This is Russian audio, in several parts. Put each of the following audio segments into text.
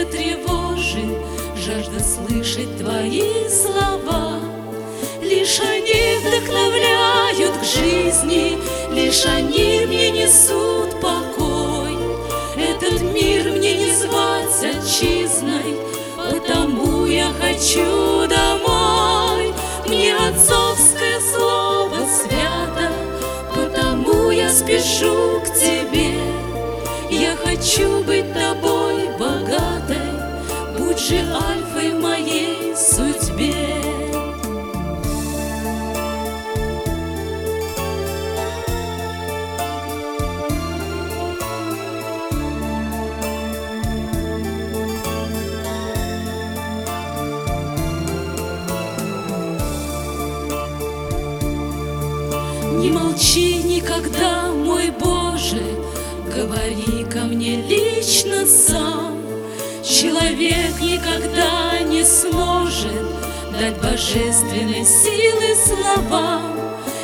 сердце тревожит Жажда слышать твои слова. Лишь они вдохновляют к жизни Лишь они мне несут покой. Этот мир мне не звать отчизной Потому я хочу домой. Мне отцовское слово свято Потому я спешу к тебе. Я хочу Не молчи никогда, мой Боже, Говори ко мне лично сам. Человек никогда не сможет Дать божественной силы словам.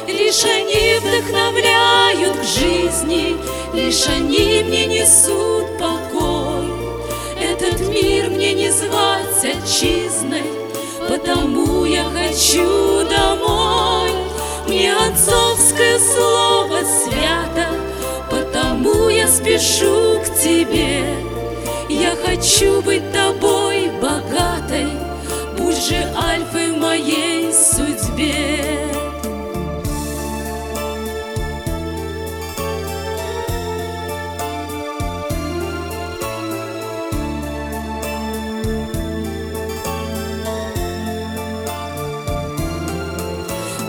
Лишь они вдохновляют к жизни, Лишь они мне несут покой. Этот мир мне не звать отчизной, Потому я хочу домой. Слово свято, Потому я спешу к тебе. Я хочу быть тобой богатой, Будь же альфой моей судьбе.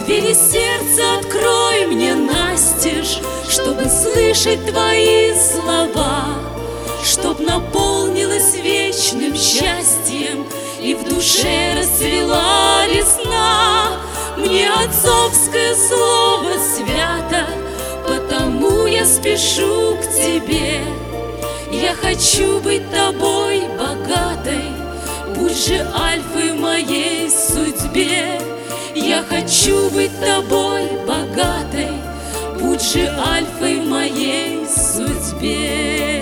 Двери сердца открой мне настежь, Чтобы слышать твои слова, Чтоб наполнилась вечным счастьем И в душе расцвела весна. Мне отцовское слово свято, Потому я спешу к тебе. Я хочу быть тобой богатой, Будь же альфой моей судьбе. Я хочу быть тобой богатой, Будь же альфой моей судьбе.